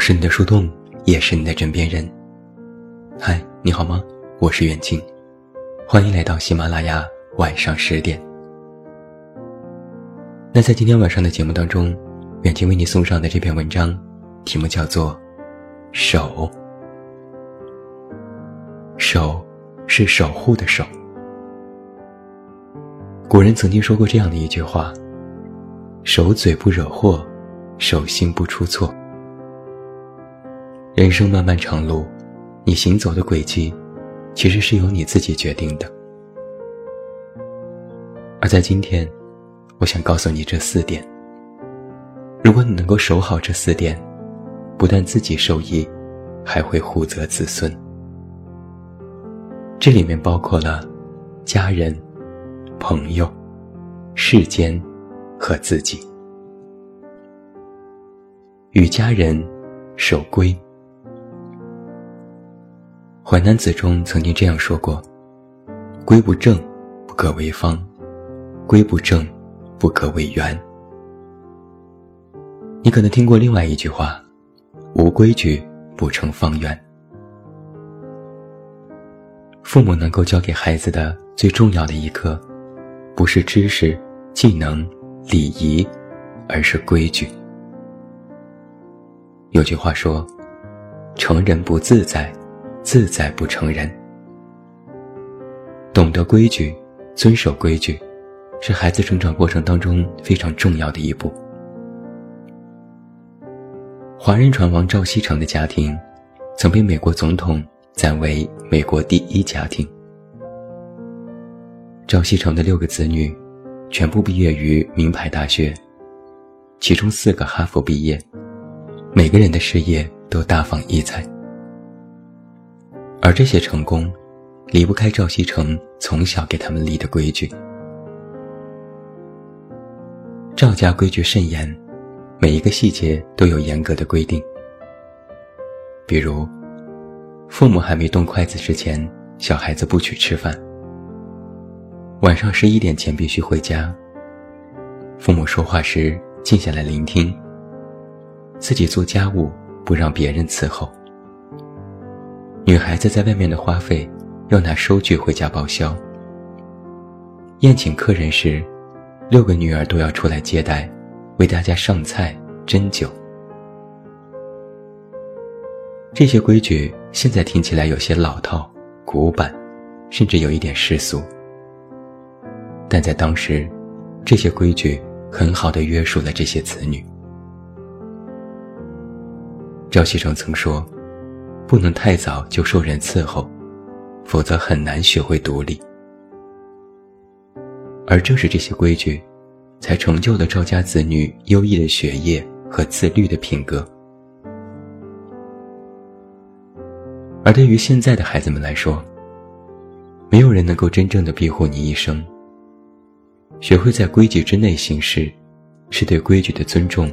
是你的树洞，也是你的枕边人。嗨，你好吗？我是远近，欢迎来到喜马拉雅晚上十点。那在今天晚上的节目当中，远近为你送上的这篇文章，题目叫做《守》。守，是守护的守。古人曾经说过这样的一句话：“守嘴不惹祸，守心不出错。”人生漫漫长路，你行走的轨迹，其实是由你自己决定的。而在今天，我想告诉你这四点。如果你能够守好这四点，不但自己受益，还会护泽子孙。这里面包括了家人。朋友、世间和自己，与家人守规。淮南子中曾经这样说过：“规不正，不可为方；规不正，不可为圆。”你可能听过另外一句话：“无规矩不成方圆。”父母能够教给孩子的最重要的一课。不是知识、技能、礼仪，而是规矩。有句话说：“成人不自在，自在不成人。”懂得规矩，遵守规矩，是孩子成长过程当中非常重要的一步。华人船王赵锡成的家庭，曾被美国总统赞为美国第一家庭。赵锡成的六个子女，全部毕业于名牌大学，其中四个哈佛毕业，每个人的事业都大放异彩。而这些成功，离不开赵锡成从小给他们立的规矩。赵家规矩甚严，每一个细节都有严格的规定。比如，父母还没动筷子之前，小孩子不许吃饭。晚上十一点前必须回家。父母说话时静下来聆听。自己做家务不让别人伺候。女孩子在外面的花费要拿收据回家报销。宴请客人时，六个女儿都要出来接待，为大家上菜斟酒。这些规矩现在听起来有些老套、古板，甚至有一点世俗。但在当时，这些规矩很好的约束了这些子女。赵锡成曾说：“不能太早就受人伺候，否则很难学会独立。”而正是这些规矩，才成就了赵家子女优异的学业和自律的品格。而对于现在的孩子们来说，没有人能够真正的庇护你一生。学会在规矩之内行事，是对规矩的尊重，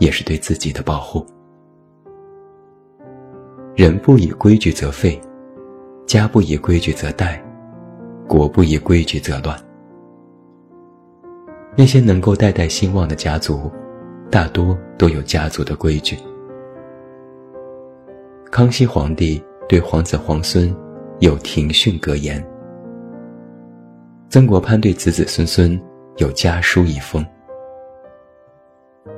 也是对自己的保护。人不以规矩则废，家不以规矩则殆，国不以规矩则乱。那些能够代代兴旺的家族，大多都有家族的规矩。康熙皇帝对皇子皇孙有庭训格言。曾国藩对子子孙孙有家书一封。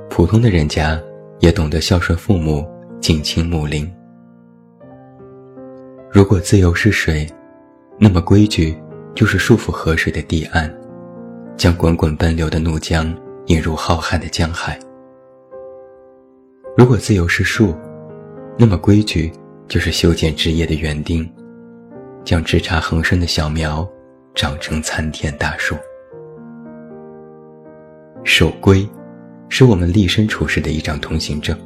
普通的人家也懂得孝顺父母，敬亲睦邻。如果自由是水，那么规矩就是束缚河水的堤岸，将滚滚奔流的怒江引入浩瀚的江海。如果自由是树，那么规矩就是修剪枝叶的园丁，将枝杈横生的小苗。长成参天大树。守规，是我们立身处世的一张通行证。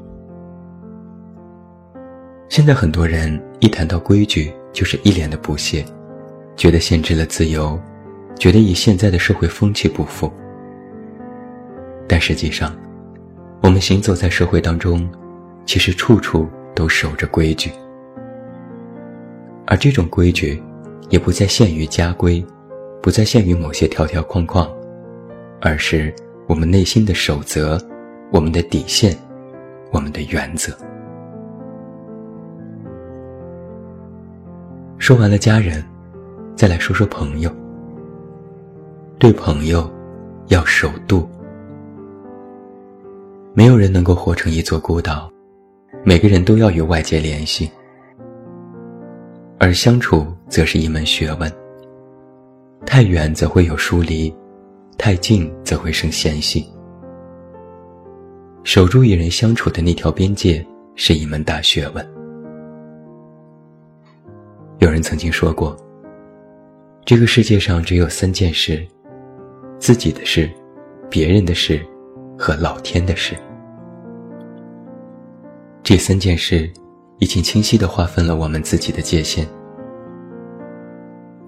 现在很多人一谈到规矩，就是一脸的不屑，觉得限制了自由，觉得与现在的社会风气不符。但实际上，我们行走在社会当中，其实处处都守着规矩，而这种规矩，也不再限于家规。不再限于某些条条框框，而是我们内心的守则，我们的底线，我们的原则。说完了家人，再来说说朋友。对朋友，要守度。没有人能够活成一座孤岛，每个人都要与外界联系。而相处则是一门学问。太远则会有疏离，太近则会生嫌隙。守住与人相处的那条边界是一门大学问。有人曾经说过，这个世界上只有三件事：自己的事、别人的事和老天的事。这三件事已经清晰地划分了我们自己的界限。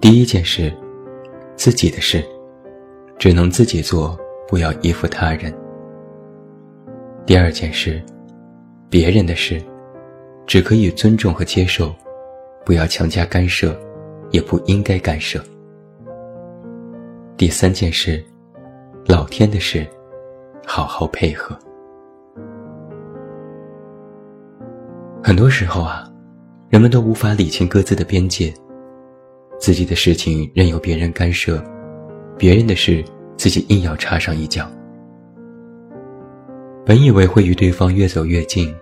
第一件事，自己的事，只能自己做，不要依附他人。第二件事，别人的事，只可以尊重和接受，不要强加干涉，也不应该干涉。第三件事，老天的事，好好配合。很多时候啊，人们都无法理清各自的边界。自己的事情任由别人干涉，别人的事自己硬要插上一脚。本以为会与对方越走越近，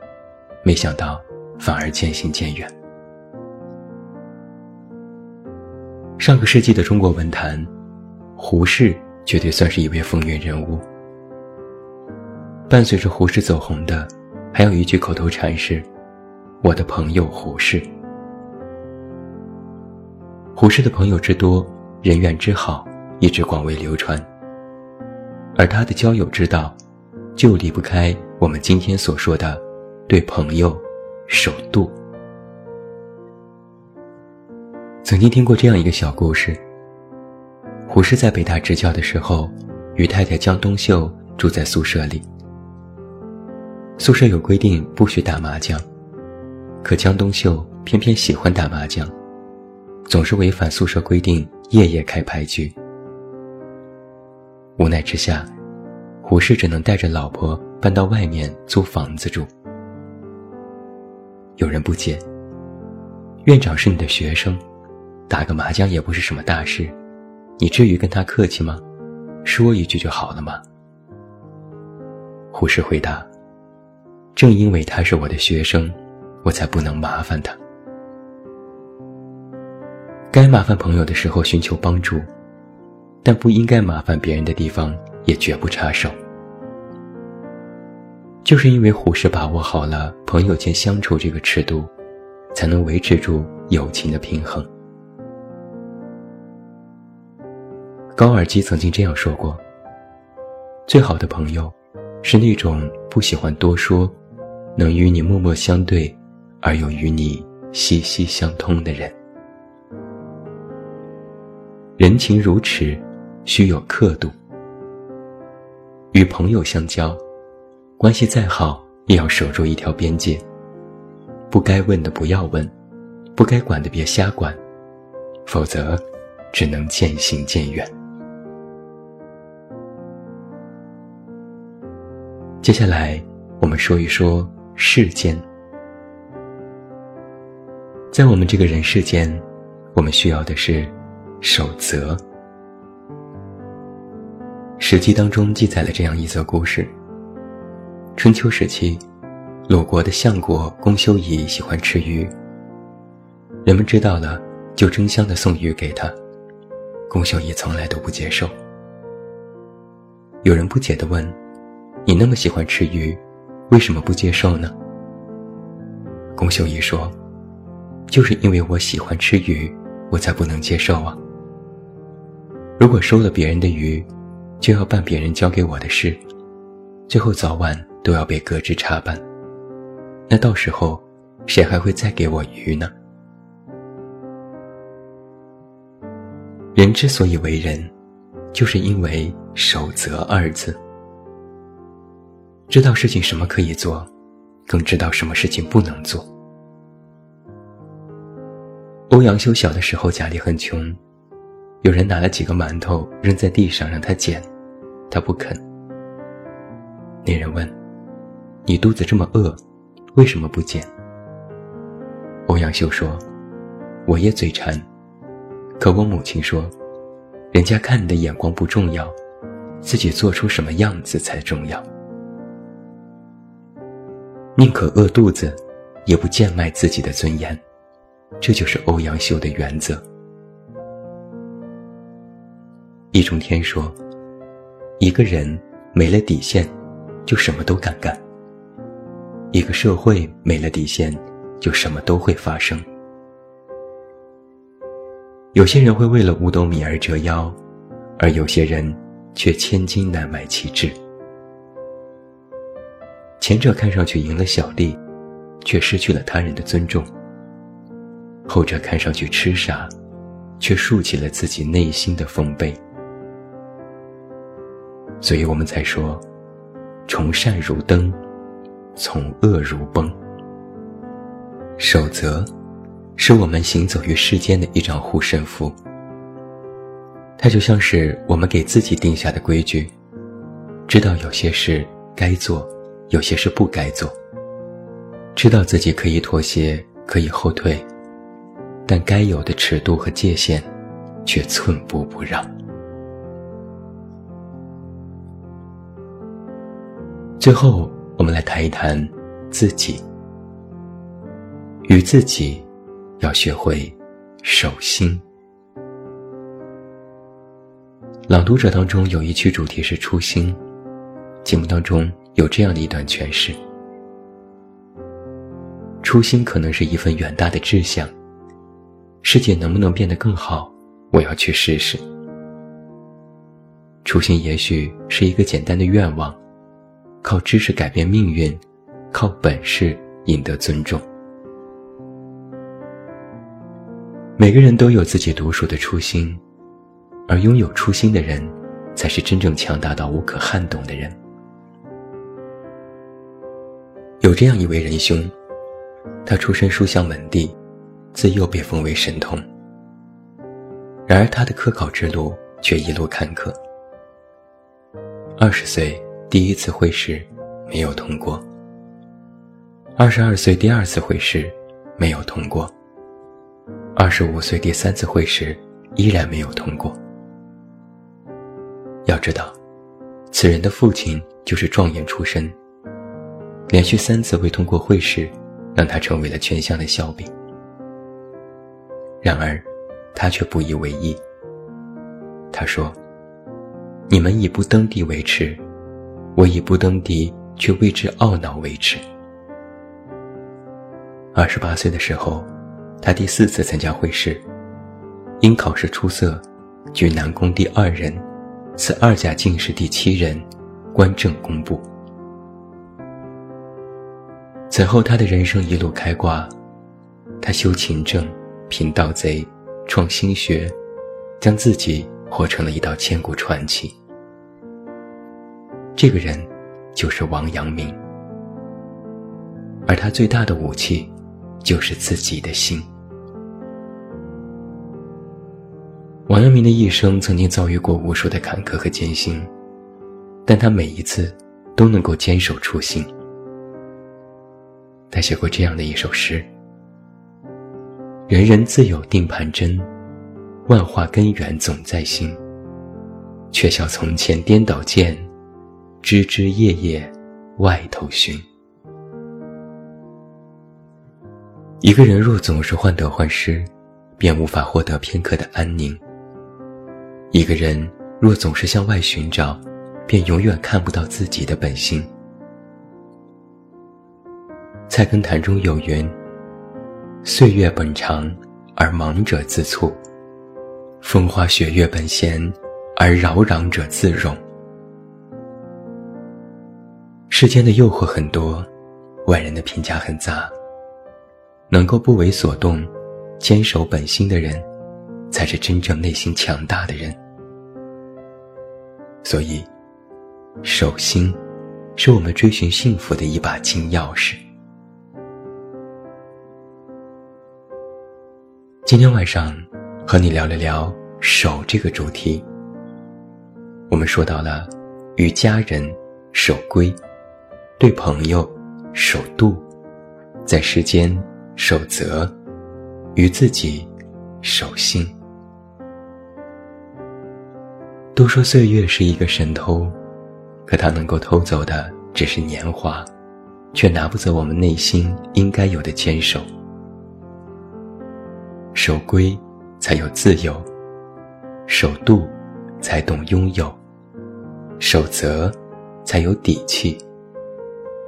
没想到反而渐行渐远。上个世纪的中国文坛，胡适绝对算是一位风云人物。伴随着胡适走红的，还有一句口头禅是：“我的朋友胡适。”胡适的朋友之多，人缘之好，一直广为流传。而他的交友之道，就离不开我们今天所说的“对朋友守度”。曾经听过这样一个小故事：胡适在北大执教的时候，与太太江冬秀住在宿舍里。宿舍有规定不许打麻将，可江冬秀偏偏喜欢打麻将。总是违反宿舍规定，夜夜开牌局。无奈之下，胡适只能带着老婆搬到外面租房子住。有人不解：院长是你的学生，打个麻将也不是什么大事，你至于跟他客气吗？说一句就好了吗？胡适回答：正因为他是我的学生，我才不能麻烦他。该麻烦朋友的时候寻求帮助，但不应该麻烦别人的地方也绝不插手。就是因为胡适把握好了朋友间相处这个尺度，才能维持住友情的平衡。高尔基曾经这样说过：“最好的朋友，是那种不喜欢多说，能与你默默相对，而又与你息息相通的人。”人情如尺，须有刻度。与朋友相交，关系再好，也要守住一条边界。不该问的不要问，不该管的别瞎管，否则只能渐行渐远。接下来，我们说一说世间。在我们这个人世间，我们需要的是。守则，《史记》当中记载了这样一则故事：春秋时期，鲁国的相国公休仪喜欢吃鱼。人们知道了，就争相的送鱼给他。公休仪从来都不接受。有人不解的问：“你那么喜欢吃鱼，为什么不接受呢？”龚秀仪说：“就是因为我喜欢吃鱼，我才不能接受啊。”如果收了别人的鱼，就要办别人交给我的事，最后早晚都要被革职查办。那到时候，谁还会再给我鱼呢？人之所以为人，就是因为守则二字。知道事情什么可以做，更知道什么事情不能做。欧阳修小的时候家里很穷。有人拿了几个馒头扔在地上让他捡，他不肯。那人问：“你肚子这么饿，为什么不捡？”欧阳修说：“我也嘴馋，可我母亲说，人家看你的眼光不重要，自己做出什么样子才重要。宁可饿肚子，也不贱卖自己的尊严，这就是欧阳修的原则。易中天说：“一个人没了底线，就什么都敢干；一个社会没了底线，就什么都会发生。有些人会为了五斗米而折腰，而有些人却千金难买其志。前者看上去赢了小利，却失去了他人的尊重；后者看上去痴傻，却竖起了自己内心的丰碑。”所以我们才说，从善如登，从恶如崩。守则，是我们行走于世间的一张护身符。它就像是我们给自己定下的规矩，知道有些事该做，有些事不该做。知道自己可以妥协，可以后退，但该有的尺度和界限，却寸步不让。最后，我们来谈一谈自己。与自己，要学会守心。朗读者当中有一曲主题是初心，节目当中有这样的一段诠释：初心可能是一份远大的志向，世界能不能变得更好，我要去试试。初心也许是一个简单的愿望。靠知识改变命运，靠本事赢得尊重。每个人都有自己独属的初心，而拥有初心的人，才是真正强大到无可撼动的人。有这样一位仁兄，他出身书香门第，自幼被封为神童。然而他的科考之路却一路坎坷。二十岁。第一次会试没有通过，二十二岁第二次会试没有通过，二十五岁第三次会试依然没有通过。要知道，此人的父亲就是状元出身，连续三次未通过会试，让他成为了全乡的笑柄。然而，他却不以为意。他说：“你们以不登第为耻。”我以不登第却为之懊恼为耻。二十八岁的时候，他第四次参加会试，因考试出色，举南宫第二人，此二甲进士第七人，官正公布。此后，他的人生一路开挂，他修勤政，平盗贼，创新学，将自己活成了一道千古传奇。这个人就是王阳明，而他最大的武器就是自己的心。王阳明的一生曾经遭遇过无数的坎坷和艰辛，但他每一次都能够坚守初心。他写过这样的一首诗：“人人自有定盘针，万化根源总在心。却笑从前颠倒见。”枝枝叶叶，外头寻。一个人若总是患得患失，便无法获得片刻的安宁。一个人若总是向外寻找，便永远看不到自己的本心。菜根谭中有云：“岁月本长，而忙者自促；风花雪月本闲，而扰攘者自容。”世间的诱惑很多，外人的评价很杂。能够不为所动，坚守本心的人，才是真正内心强大的人。所以，守心，是我们追寻幸福的一把金钥匙。今天晚上，和你聊了聊守这个主题。我们说到了与家人守规。对朋友守度，在世间守则，与自己守心。都说岁月是一个神偷，可他能够偷走的只是年华，却拿不走我们内心应该有的坚守。守规，才有自由；守度，才懂拥有；守则，才有底气；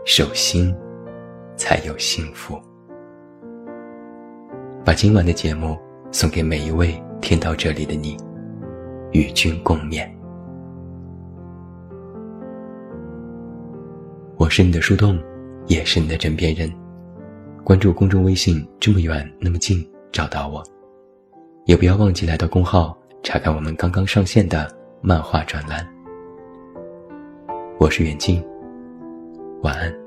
守心，才有幸福。把今晚的节目送给每一位听到这里的你，与君共勉。我是你的树洞，也是你的枕边人。关注公众微信，这么远那么近，找到我。也不要忘记来到公号查看我们刚刚上线的漫画专栏。我是远近，晚安。